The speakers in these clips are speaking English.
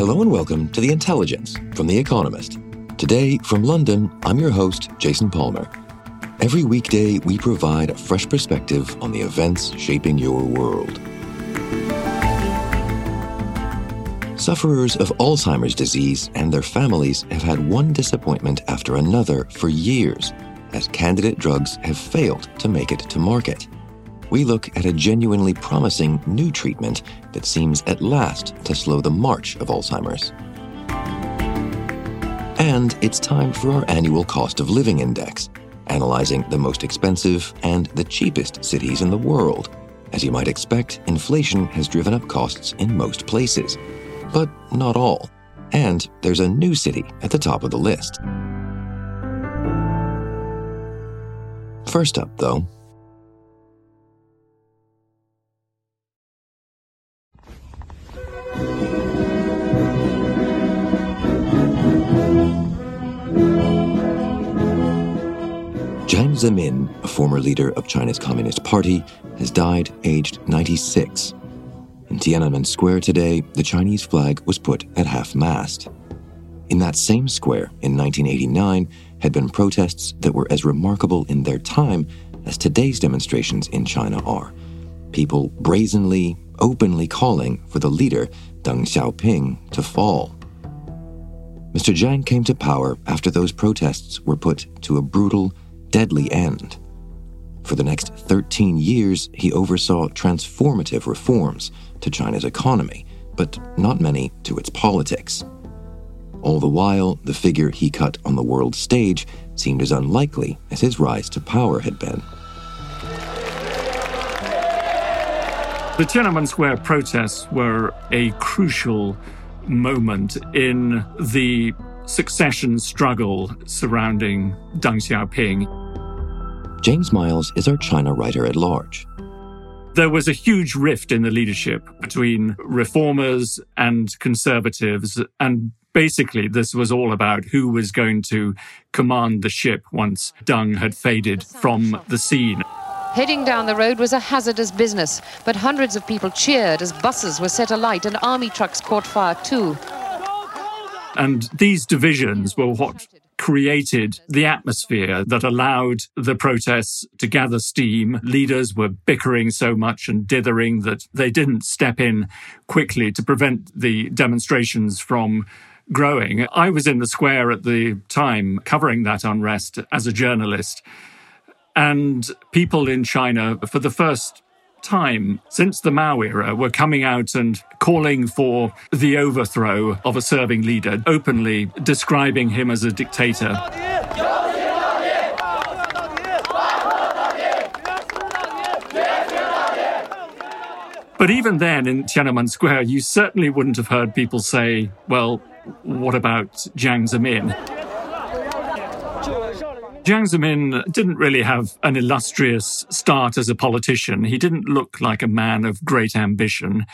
Hello and welcome to The Intelligence from The Economist. Today, from London, I'm your host, Jason Palmer. Every weekday, we provide a fresh perspective on the events shaping your world. Sufferers of Alzheimer's disease and their families have had one disappointment after another for years, as candidate drugs have failed to make it to market. We look at a genuinely promising new treatment that seems at last to slow the march of Alzheimer's. And it's time for our annual cost of living index, analyzing the most expensive and the cheapest cities in the world. As you might expect, inflation has driven up costs in most places, but not all. And there's a new city at the top of the list. First up, though, Zemin, a former leader of China's Communist Party, has died aged 96. In Tiananmen Square today, the Chinese flag was put at half mast. In that same square, in 1989, had been protests that were as remarkable in their time as today's demonstrations in China are. People brazenly, openly calling for the leader, Deng Xiaoping, to fall. Mr. Jiang came to power after those protests were put to a brutal, deadly end. For the next 13 years, he oversaw transformative reforms to China's economy, but not many to its politics. All the while, the figure he cut on the world stage seemed as unlikely as his rise to power had been. The Tiananmen Square protests were a crucial moment in the succession struggle surrounding Deng Xiaoping. James Miles is our China writer at large. There was a huge rift in the leadership between reformers and conservatives, and basically this was all about who was going to command the ship once Deng had faded from the scene. Heading down the road was a hazardous business, but hundreds of people cheered as buses were set alight and army trucks caught fire too. And these divisions were what created the atmosphere that allowed the protests to gather steam. Leaders were bickering so much and dithering that they didn't step in quickly to prevent the demonstrations from growing. I was in the square at the time covering that unrest as a journalist. And people in China, for the first time since the Mao era, were coming out and calling for the overthrow of a serving leader, openly describing him as a dictator. But even then, in Tiananmen Square, you certainly wouldn't have heard people say, well, what about Jiang Zemin? Jiang Zemin didn't really have an illustrious start as a politician. He didn't look like a man of great ambition.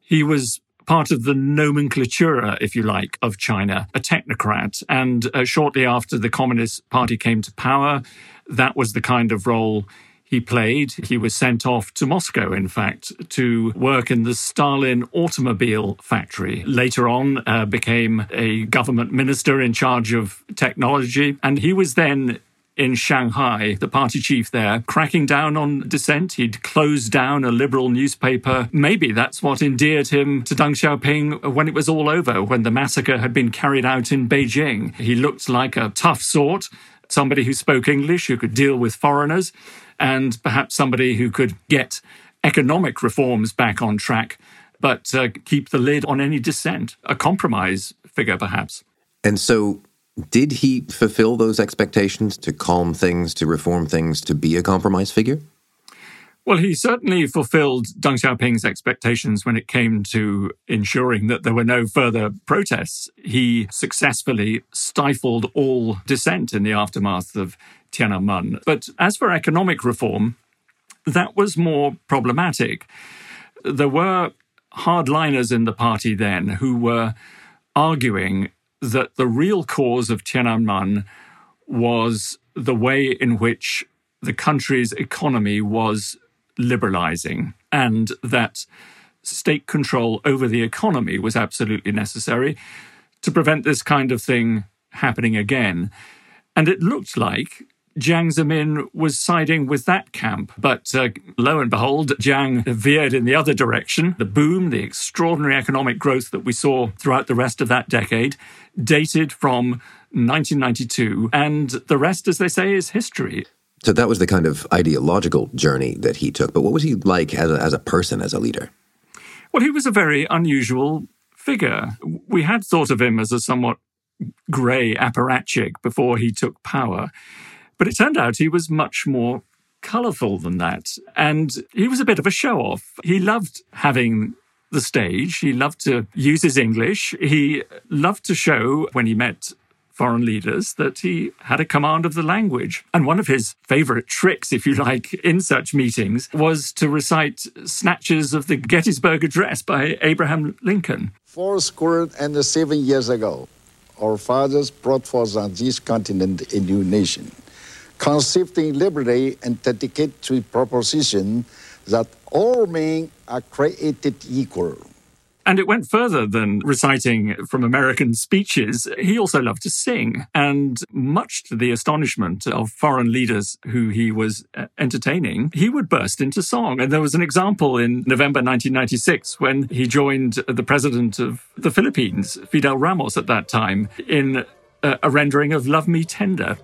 He was part of the nomenclatura, if you like, of China, a technocrat. And uh, shortly after the Communist Party came to power, that was the kind of role he played. He was sent off to Moscow, in fact, to work in the Stalin automobile factory. Later on, uh, became a government minister in charge of technology. And he was then in Shanghai, the party chief there, cracking down on dissent. He'd closed down a liberal newspaper. Maybe that's what endeared him to Deng Xiaoping when it was all over, when the massacre had been carried out in Beijing. He looked like a tough sort, somebody who spoke English, who could deal with foreigners, and perhaps somebody who could get economic reforms back on track, but uh, keep the lid on any dissent. A compromise figure, perhaps. And so did he fulfill those expectations to calm things, to reform things, to be a compromise figure? Well, he certainly fulfilled Deng Xiaoping's expectations when it came to ensuring that there were no further protests. He successfully stifled all dissent in the aftermath of Tiananmen. But as for economic reform, that was more problematic. There were hardliners in the party then who were arguing that the real cause of Tiananmen was the way in which the country's economy was liberalizing and that state control over the economy was absolutely necessary to prevent this kind of thing happening again. And it looked like Jiang Zemin was siding with that camp. But uh, lo and behold, Jiang veered in the other direction. The boom, the extraordinary economic growth that we saw throughout the rest of that decade, dated from 1992. And the rest, as they say, is history. So that was the kind of ideological journey that he took. But what was he like as a, as a person, as a leader? Well, he was a very unusual figure. We had thought of him as a somewhat grey apparatchik before he took power. But it turned out he was much more colourful than that. And he was a bit of a show off. He loved having the stage. He loved to use his English. He loved to show when he met foreign leaders that he had a command of the language. And one of his favorite tricks, if you like, in such meetings was to recite snatches of the Gettysburg Address by Abraham Lincoln. Four score and seven years ago, our fathers brought forth on this continent a new nation conceiving liberty and dedicated to the proposition that all men are created equal. And it went further than reciting from American speeches. He also loved to sing. And much to the astonishment of foreign leaders who he was uh, entertaining, he would burst into song. And there was an example in November 1996 when he joined the president of the Philippines, Fidel Ramos at that time, in a rendering of Love Me Tender.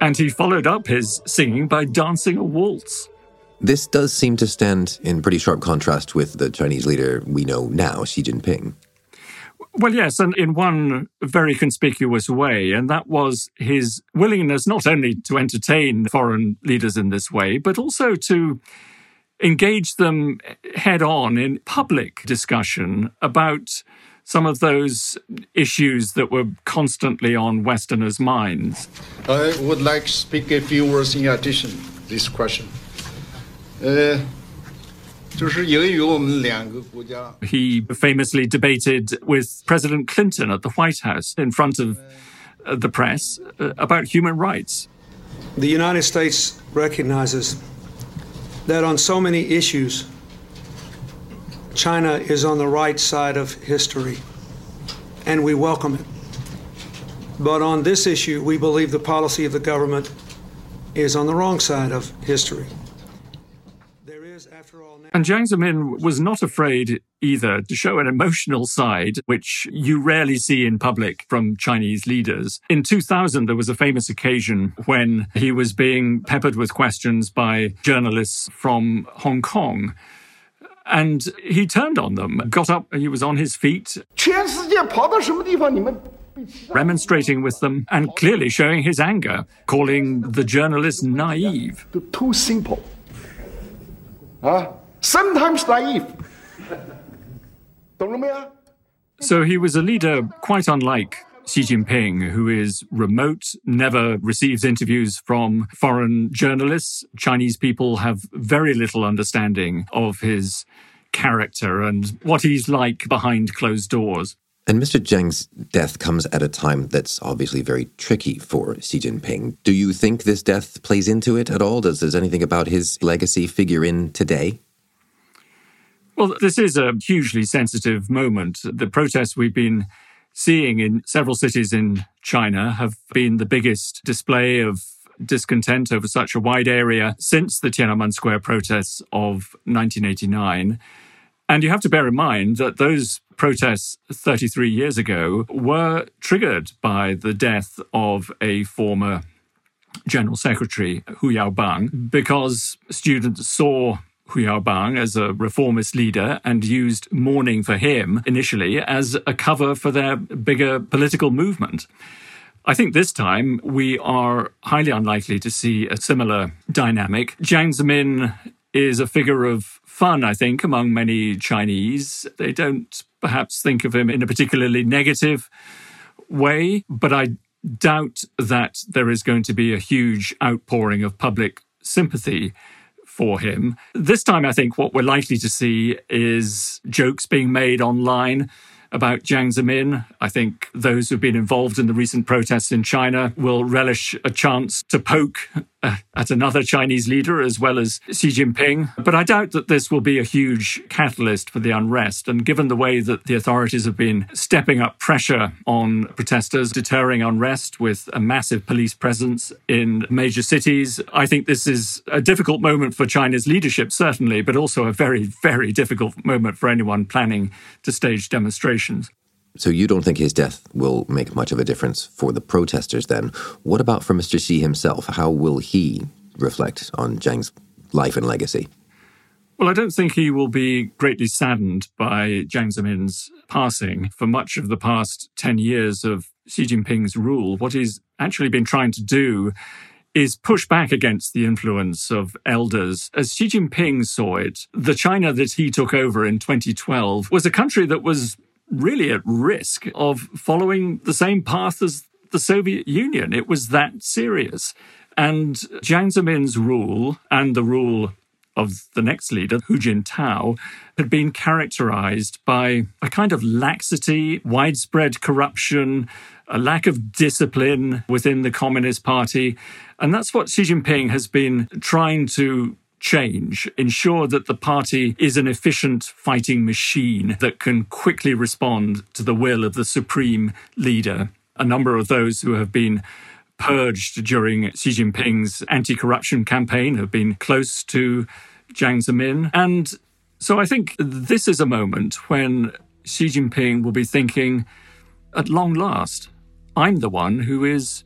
And he followed up his singing by dancing a waltz. This does seem to stand in pretty sharp contrast with the Chinese leader we know now, Xi Jinping. Well, yes, and in one very conspicuous way, and that was his willingness not only to entertain foreign leaders in this way, but also to engage them head on in public discussion about some of those issues that were constantly on Westerners' minds. I would like to speak a few words in addition to this question. Uh, he famously debated with President Clinton at the White House in front of uh, the press uh, about human rights. The United States recognizes that on so many issues, China is on the right side of history, and we welcome it. But on this issue, we believe the policy of the government is on the wrong side of history. And Jiang Zemin was not afraid either to show an emotional side, which you rarely see in public from Chinese leaders. In 2000, there was a famous occasion when he was being peppered with questions by journalists from Hong Kong. And he turned on them, got up, he was on his feet, remonstrating with them, and clearly showing his anger, calling the journalists naive. Too simple. Huh? sometimes naive. So he was a leader quite unlike Xi Jinping, who is remote, never receives interviews from foreign journalists. Chinese people have very little understanding of his character and what he's like behind closed doors. And Mr. Jiang's death comes at a time that's obviously very tricky for Xi Jinping. Do you think this death plays into it at all? Does, does anything about his legacy figure in today? Well, this is a hugely sensitive moment. The protests we've been seeing in several cities in China have been the biggest display of discontent over such a wide area since the Tiananmen Square protests of 1989. And you have to bear in mind that those protests 33 years ago were triggered by the death of a former General Secretary, Hu Yaobang, because students saw Hu Yaobang as a reformist leader and used mourning for him initially as a cover for their bigger political movement. I think this time we are highly unlikely to see a similar dynamic. Jiang Zemin is a figure of fun, I think, among many Chinese. They don't perhaps think of him in a particularly negative way, but I doubt that there is going to be a huge outpouring of public sympathy for him. This time, I think what we're likely to see is jokes being made online about Jiang Zemin. I think those who've been involved in the recent protests in China will relish a chance to poke uh, at another Chinese leader as well as Xi Jinping. But I doubt that this will be a huge catalyst for the unrest. And given the way that the authorities have been stepping up pressure on protesters, deterring unrest with a massive police presence in major cities, I think this is a difficult moment for China's leadership, certainly, but also a very, very difficult moment for anyone planning to stage demonstrations. So you don't think his death will make much of a difference for the protesters then? What about for Mr. Xi himself? How will he reflect on Jiang's life and legacy? Well, I don't think he will be greatly saddened by Jiang Zemin's passing. For much of the past 10 years of Xi Jinping's rule, what he's actually been trying to do is push back against the influence of elders. As Xi Jinping saw it, the China that he took over in 2012 was a country that was really at risk of following the same path as the Soviet Union. It was that serious. And Jiang Zemin's rule and the rule of the next leader, Hu Jintao, had been characterized by a kind of laxity, widespread corruption, a lack of discipline within the Communist Party. And that's what Xi Jinping has been trying to change, ensure that the party is an efficient fighting machine that can quickly respond to the will of the supreme leader. A number of those who have been purged during Xi Jinping's anti corruption campaign have been close to Jiang Zemin. And so I think this is a moment when Xi Jinping will be thinking, at long last, I'm the one who is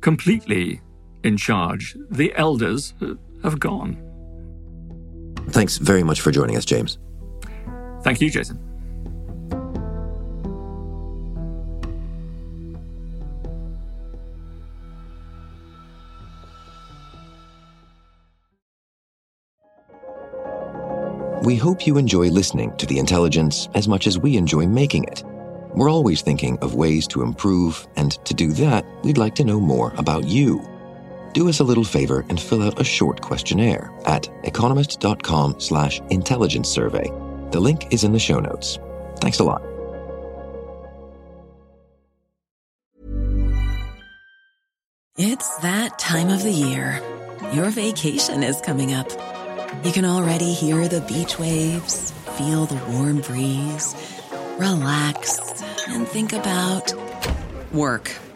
completely in charge. The elders have gone. Thanks very much for joining us, James. Thank you, Jason. We hope you enjoy listening to The Intelligence as much as we enjoy making it. We're always thinking of ways to improve, and to do that, we'd like to know more about you do us a little favor and fill out a short questionnaire at economist.com slash intelligence survey. The link is in the show notes. Thanks a lot. It's that time of the year. Your vacation is coming up. You can already hear the beach waves, feel the warm breeze, relax, and think about work.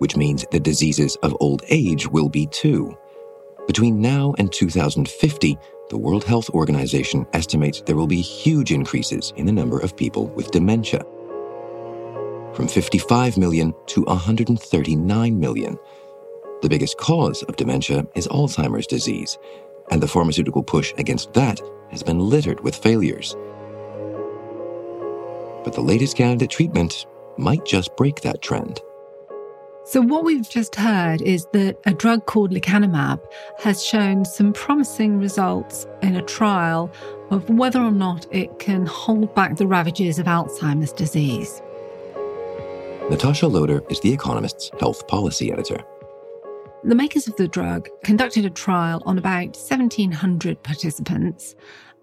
which means the diseases of old age will be too. Between now and 2050, the World Health Organization estimates there will be huge increases in the number of people with dementia. From 55 million to 139 million. The biggest cause of dementia is Alzheimer's disease, and the pharmaceutical push against that has been littered with failures. But the latest candidate treatment might just break that trend. So, what we've just heard is that a drug called lecanemab has shown some promising results in a trial of whether or not it can hold back the ravages of Alzheimer's disease. Natasha Loder is The Economist's health policy editor. The makers of the drug conducted a trial on about 1,700 participants,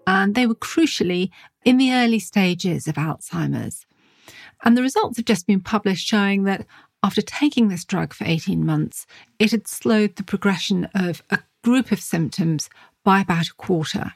and they were crucially in the early stages of Alzheimer's. And the results have just been published showing that after taking this drug for 18 months, it had slowed the progression of a group of symptoms by about a quarter.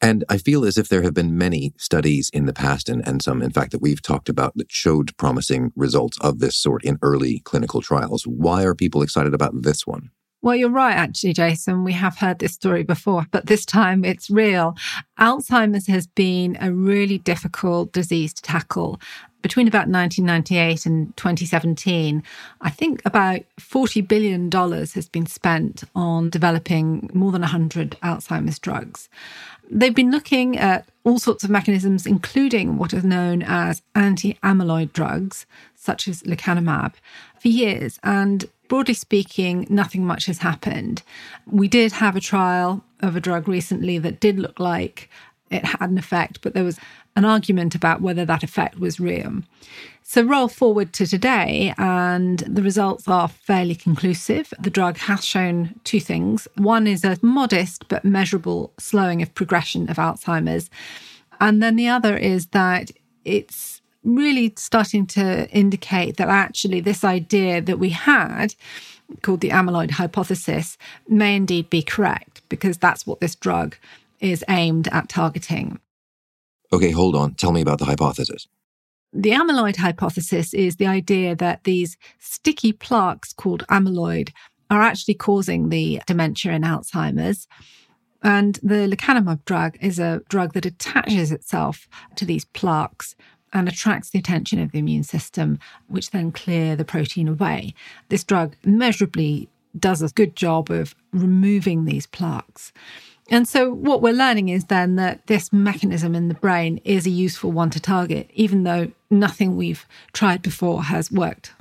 And I feel as if there have been many studies in the past, and, and some, in fact, that we've talked about that showed promising results of this sort in early clinical trials. Why are people excited about this one? Well, you're right, actually, Jason. We have heard this story before, but this time it's real. Alzheimer's has been a really difficult disease to tackle. Between about 1998 and 2017, I think about $40 billion has been spent on developing more than 100 Alzheimer's drugs. They've been looking at all sorts of mechanisms, including what is known as anti amyloid drugs, such as lecanemab, for years. And broadly speaking, nothing much has happened. We did have a trial of a drug recently that did look like it had an effect, but there was an argument about whether that effect was real. So, roll forward to today, and the results are fairly conclusive. The drug has shown two things. One is a modest but measurable slowing of progression of Alzheimer's. And then the other is that it's really starting to indicate that actually this idea that we had called the amyloid hypothesis may indeed be correct because that's what this drug is aimed at targeting. Okay, hold on. Tell me about the hypothesis. The amyloid hypothesis is the idea that these sticky plaques called amyloid are actually causing the dementia in Alzheimer's. And the lecanemab drug is a drug that attaches itself to these plaques and attracts the attention of the immune system, which then clear the protein away. This drug measurably does a good job of removing these plaques. And so, what we're learning is then that this mechanism in the brain is a useful one to target, even though nothing we've tried before has worked.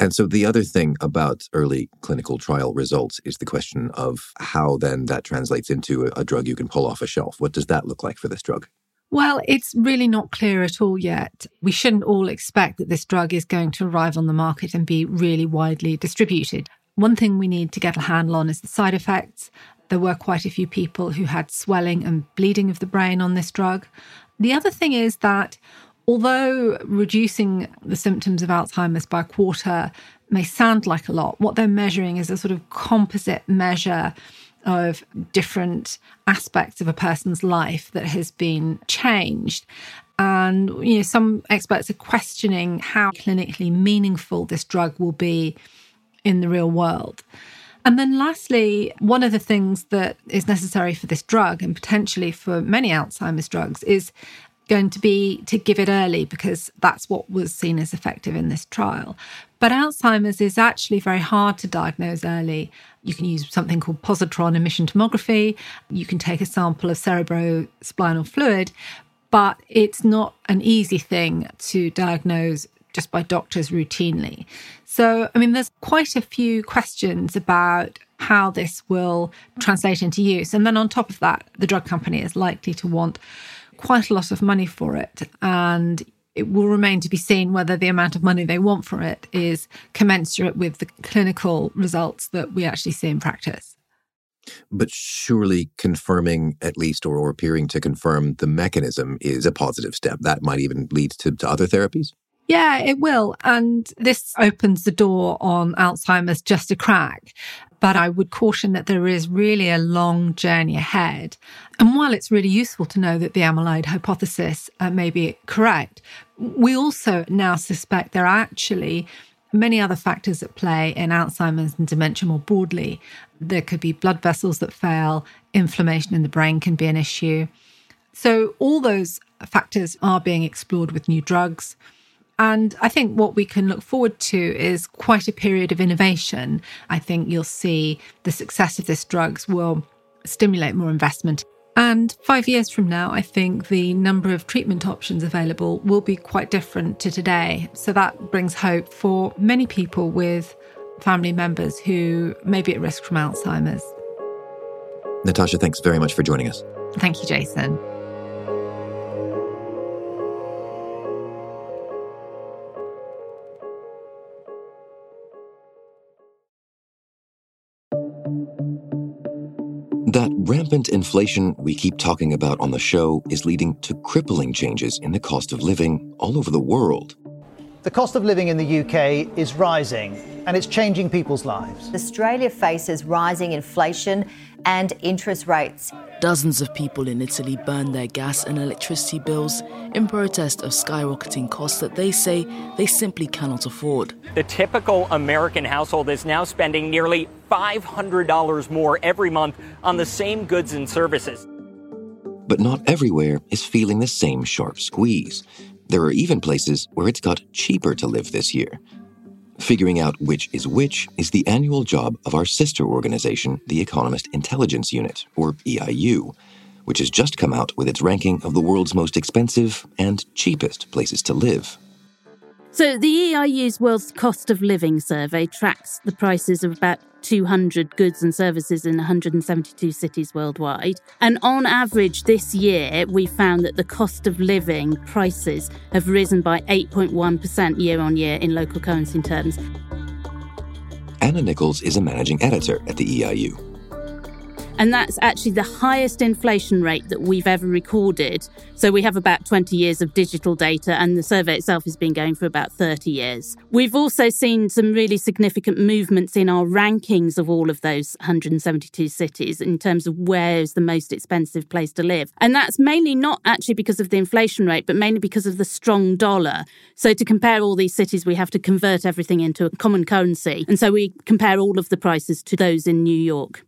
And so, the other thing about early clinical trial results is the question of how then that translates into a, drug you can pull off a shelf. What does that look like for this drug? Well, it's really not clear at all yet. We shouldn't all expect that this drug is going to arrive on the market and be really widely distributed. One thing we need to get a handle on is the side effects. There were quite a few people who had swelling and bleeding of the brain on this drug. The other thing is that although reducing the symptoms of Alzheimer's by a quarter may sound like a lot, what they're measuring is a sort of composite measure of different aspects of a person's life that has been changed. And, you know, some experts are questioning how clinically meaningful this drug will be in the real world. And then, lastly, one of the things that is necessary for this drug and potentially for many Alzheimer's drugs is going to be to give it early because that's what was seen as effective in this trial. But Alzheimer's is actually very hard to diagnose early. You can use something called positron emission tomography. You can take a sample of cerebrospinal fluid, but it's not an easy thing to diagnose just by doctors routinely. So, I mean, there's quite a few questions about how this will translate into use. And then on top of that, the drug company is likely to want quite a lot of money for it. And it will remain to be seen whether the amount of money they want for it is commensurate with the clinical results that we actually see in practice. But surely confirming, at least, or, or appearing to confirm the mechanism is a positive step. That might even lead to, to other therapies? Yeah, it will. And this opens the door on Alzheimer's just a crack. But I would caution that there is really a long journey ahead. And while it's really useful to know that the amyloid hypothesis uh, may be correct, we also now suspect there are actually many other factors at play in Alzheimer's and dementia more broadly. There could be blood vessels that fail, inflammation in the brain can be an issue. So, all those factors are being explored with new drugs. And I think what we can look forward to is quite a period of innovation. I think you'll see the success of this drugs will stimulate more investment. And five years from now, I think the number of treatment options available will be quite different to today. So that brings hope for many people with family members who may be at risk from Alzheimer's. Natasha, thanks very much for joining us. Thank you, Jason. Rampant inflation we keep talking about on the show is leading to crippling changes in the cost of living all over the world. The cost of living in the UK is rising and it's changing people's lives. Australia faces rising inflation and interest rates. Dozens of people in Italy burned their gas and electricity bills in protest of skyrocketing costs that they say they simply cannot afford. The typical American household is now spending nearly $500 more every month on the same goods and services. But not everywhere is feeling the same sharp squeeze. There are even places where it's got cheaper to live this year. Figuring out which is which is the annual job of our sister organization, the Economist Intelligence Unit, or EIU, which has just come out with its ranking of the world's most expensive and cheapest places to live. So, the EIU's World's Cost of Living Survey tracks the prices of about 200 goods and services in 172 cities worldwide. And on average, this year, we found that the cost of living prices have risen by 8.1% year on year in local currency terms. Anna Nichols is a managing editor at the EIU. And that's actually the highest inflation rate that we've ever recorded. So we have about 20 years of digital data, and the survey itself has been going for about 30 years. We've also seen some really significant movements in our rankings of all of those 172 cities in terms of where is the most expensive place to live. And that's mainly not actually because of the inflation rate, but mainly because of the strong dollar. So to compare all these cities, we have to convert everything into a common currency. And so we compare all of the prices to those in New York.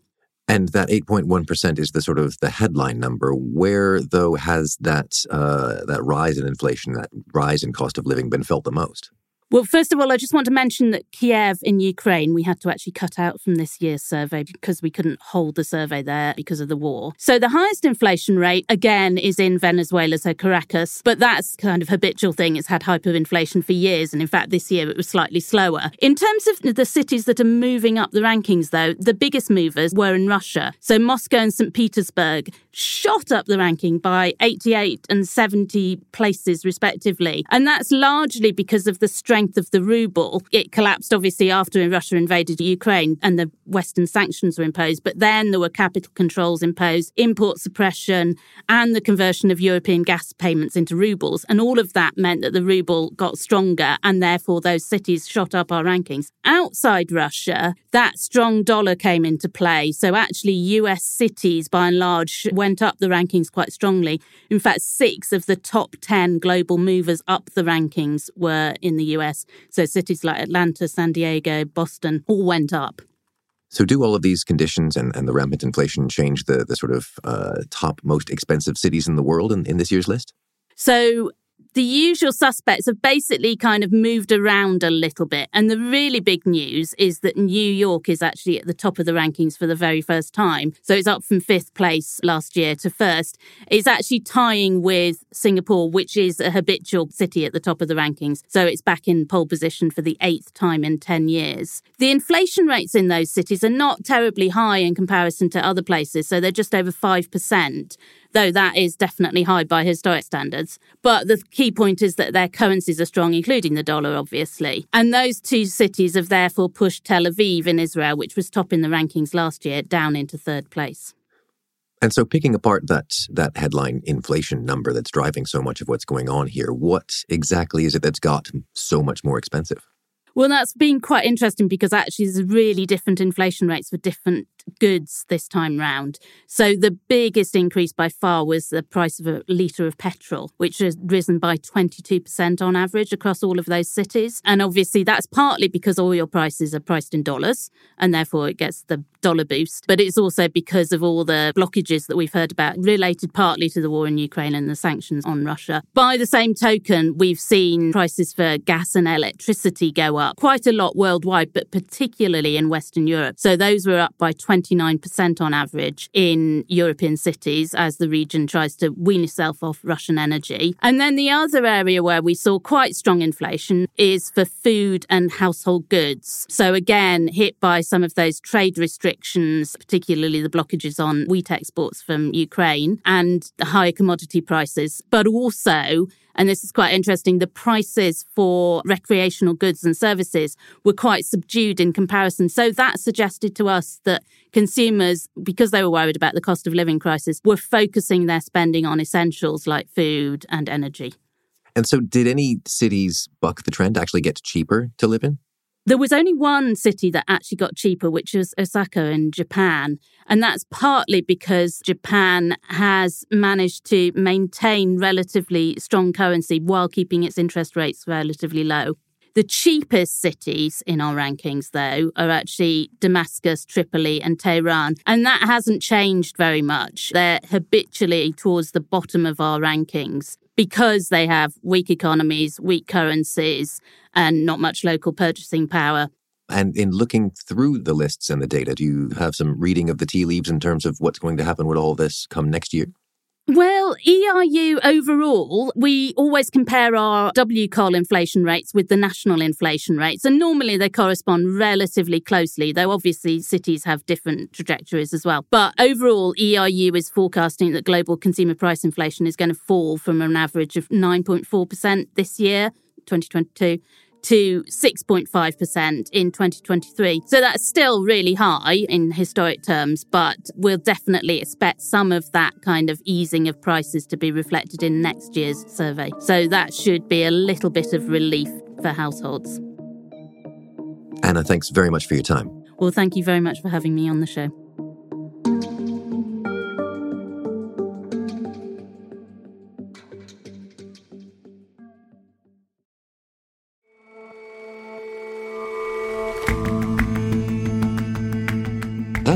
And that 8.1% is the sort of the headline number. Where, though, has that uh, that rise in inflation, that rise in cost of living been felt the most? Well, first of all, I just want to mention that Kiev in Ukraine, we had to actually cut out from this year's survey because we couldn't hold the survey there because of the war. So the highest inflation rate, again, is in Venezuela, so Caracas, but that's kind of habitual thing. It's had hyperinflation for years. And in fact, this year it was slightly slower. In terms of the cities that are moving up the rankings, though, the biggest movers were in Russia. So Moscow and St. Petersburg shot up the ranking by 88 and 70 places, respectively. And that's largely because of the strength strength of the ruble. It collapsed obviously after Russia invaded Ukraine and the Western sanctions were imposed, but then there were capital controls imposed, import suppression, and the conversion of European gas payments into rubles. And all of that meant that the ruble got stronger and therefore those cities shot up our rankings. Outside Russia, that strong dollar came into play. So actually, US cities by and large went up the rankings quite strongly. In fact, six of the top 10 global movers up the rankings were in the US. US. So cities like Atlanta, San Diego, Boston all went up. So, do all of these conditions and, and the rampant inflation change the, the sort of uh, top most expensive cities in the world in, in this year's list? So, the usual suspects have basically kind of moved around a little bit. And the really big news is that New York is actually at the top of the rankings for the very first time. So it's up from fifth place last year to first. It's actually tying with Singapore, which is a habitual city at the top of the rankings. So it's back in pole position for the eighth time in 10 years. The inflation rates in those cities are not terribly high in comparison to other places. So they're just over 5% though that is definitely high by historic standards. But the key point is that their currencies are strong, including the dollar, obviously. And those two cities have therefore pushed Tel Aviv in Israel, which was top in the rankings last year, down into third place. And so, picking apart that that headline inflation number that's driving so much of what's going on here, what exactly is it that's got so much more expensive? Well, that's been quite interesting because actually there's really different inflation rates for different goods this time round. So the biggest increase by far was the price of a litre of petrol, which has risen by 22% on average across all of those cities. And obviously that's partly because oil prices are priced in dollars and therefore it gets the dollar boost. But it's also because of all the blockages that we've heard about related partly to the war in Ukraine and the sanctions on Russia. By the same token, we've seen prices for gas and electricity go up quite a lot worldwide, but particularly in Western Europe. So those were up by 29% on average in European cities as the region tries to wean itself off Russian energy. And then the other area where we saw quite strong inflation is for food and household goods. So again, hit by some of those trade restrictions, particularly the blockages on wheat exports from Ukraine and the higher commodity prices, but also and this is quite interesting, the prices for recreational goods and services were quite subdued in comparison. So that suggested to us that consumers, because they were worried about the cost of living crisis, were focusing their spending on essentials like food and energy. And so, did any cities buck the trend, actually get cheaper to live in? There was only one city that actually got cheaper, which was Osaka in Japan. And that's partly because Japan has managed to maintain relatively strong currency while keeping its interest rates relatively low. The cheapest cities in our rankings, though, are actually Damascus, Tripoli, and Tehran. And that hasn't changed very much. They're habitually towards the bottom of our rankings because they have weak economies, weak currencies, and not much local purchasing power. And in looking through the lists and the data, do you have some reading of the tea leaves in terms of what's going to happen with all this come next year? Well, EIU overall, we always compare our WCOL inflation rates with the national inflation rates, and normally they correspond relatively closely, though obviously cities have different trajectories as well. But overall, EIU is forecasting that global consumer price inflation is going to fall from an average of 9.4% this year, 2022, to 6.5% in 2023. So that's still really high in historic terms, but we'll definitely expect some of that kind of easing of prices to be reflected in next year's survey. So that should be a little bit of relief for households. Anna, thanks very much for your time. Well, thank you very much for having me on the show.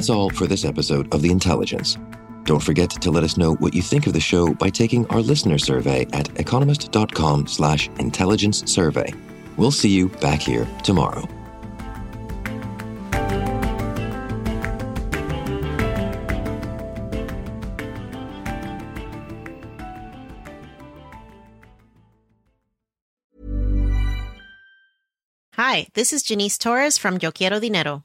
That's all for this episode of The Intelligence. Don't forget to let us know what you think of the show by taking our listener survey at economist.com slash intelligence survey. We'll see you back here tomorrow. Hi, this is Janice Torres from Yo Quiero Dinero.